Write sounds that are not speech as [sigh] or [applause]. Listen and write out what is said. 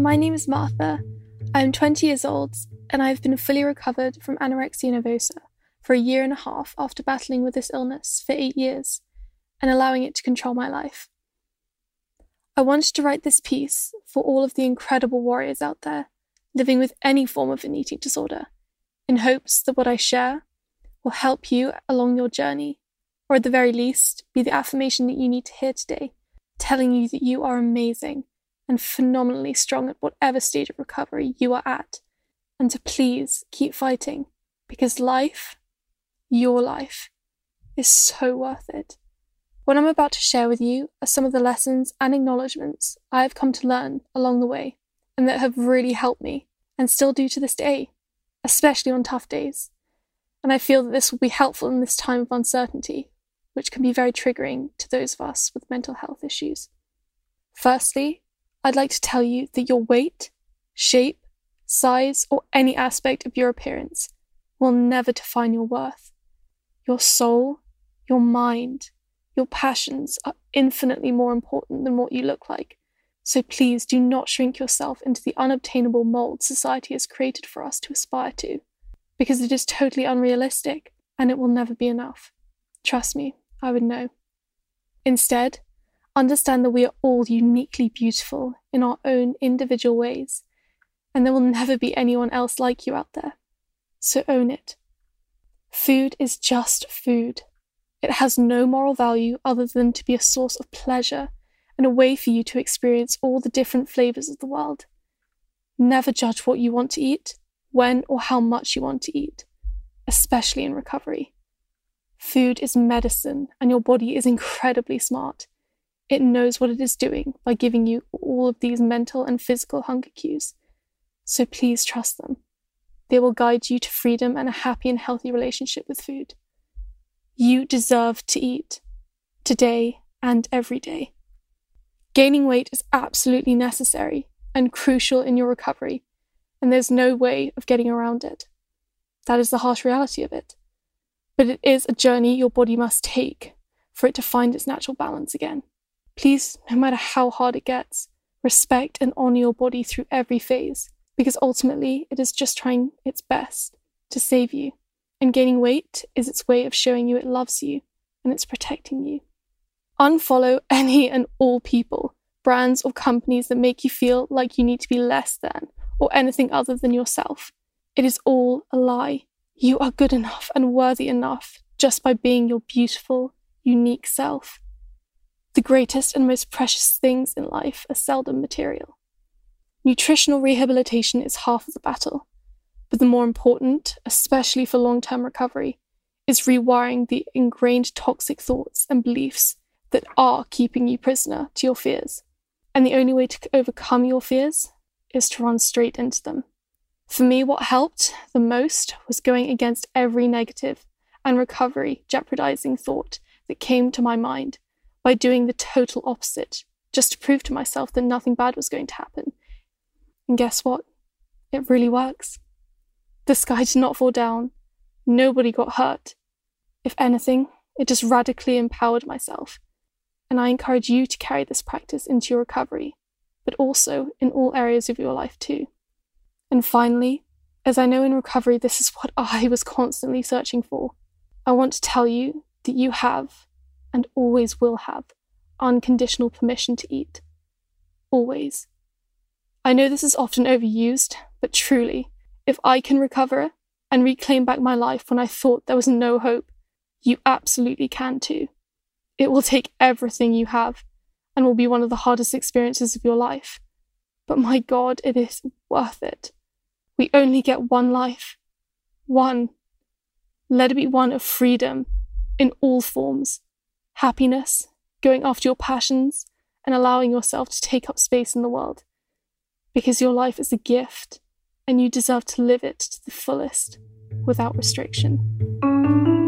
My name is Martha. I am 20 years old and I have been fully recovered from anorexia nervosa for a year and a half after battling with this illness for eight years and allowing it to control my life. I wanted to write this piece for all of the incredible warriors out there living with any form of an eating disorder, in hopes that what I share will help you along your journey, or at the very least, be the affirmation that you need to hear today, telling you that you are amazing and phenomenally strong at whatever stage of recovery you are at, and to please keep fighting because life, your life, is so worth it. What I'm about to share with you are some of the lessons and acknowledgements I have come to learn along the way and that have really helped me and still do to this day, especially on tough days. And I feel that this will be helpful in this time of uncertainty, which can be very triggering to those of us with mental health issues. Firstly, I'd like to tell you that your weight, shape, size, or any aspect of your appearance will never define your worth. Your soul, your mind, your passions are infinitely more important than what you look like. So please do not shrink yourself into the unobtainable mold society has created for us to aspire to, because it is totally unrealistic and it will never be enough. Trust me, I would know. Instead, understand that we are all uniquely beautiful in our own individual ways, and there will never be anyone else like you out there. So own it. Food is just food. It has no moral value other than to be a source of pleasure and a way for you to experience all the different flavours of the world. Never judge what you want to eat, when or how much you want to eat, especially in recovery. Food is medicine, and your body is incredibly smart. It knows what it is doing by giving you all of these mental and physical hunger cues. So please trust them. They will guide you to freedom and a happy and healthy relationship with food. You deserve to eat, today and every day. Gaining weight is absolutely necessary and crucial in your recovery, and there's no way of getting around it. That is the harsh reality of it. But it is a journey your body must take for it to find its natural balance again. Please, no matter how hard it gets, respect and honour your body through every phase, because ultimately it is just trying its best to save you. And gaining weight is its way of showing you it loves you and it's protecting you. Unfollow [laughs] any and all people, brands, or companies that make you feel like you need to be less than or anything other than yourself. It is all a lie. You are good enough and worthy enough just by being your beautiful, unique self. The greatest and most precious things in life are seldom material. Nutritional rehabilitation is half of the battle, but the more important, especially for long term recovery, is rewiring the ingrained toxic thoughts and beliefs that are keeping you prisoner to your fears. And the only way to overcome your fears is to run straight into them. For me, what helped the most was going against every negative and recovery jeopardizing thought that came to my mind by doing the total opposite, just to prove to myself that nothing bad was going to happen. And guess what? It really works. The sky did not fall down. Nobody got hurt. If anything, it just radically empowered myself and I encourage you to carry this practice into your recovery, but also in all areas of your life too. And finally, as I know in recovery this is what [laughs] I was constantly searching for, I want to tell you that you have, and always will have, unconditional permission to eat. Always. I know this is often overused, but truly, if I can recover and reclaim back my life when I thought there was no hope, you absolutely can too. It will take everything you have and will be one of the hardest experiences of your life. But my God, it is worth it. We only get one life. One. Let it be one of freedom in all forms happiness, going after your passions, and allowing yourself to take up space in the world. Because your life is a gift and you deserve to live it to the fullest without restriction.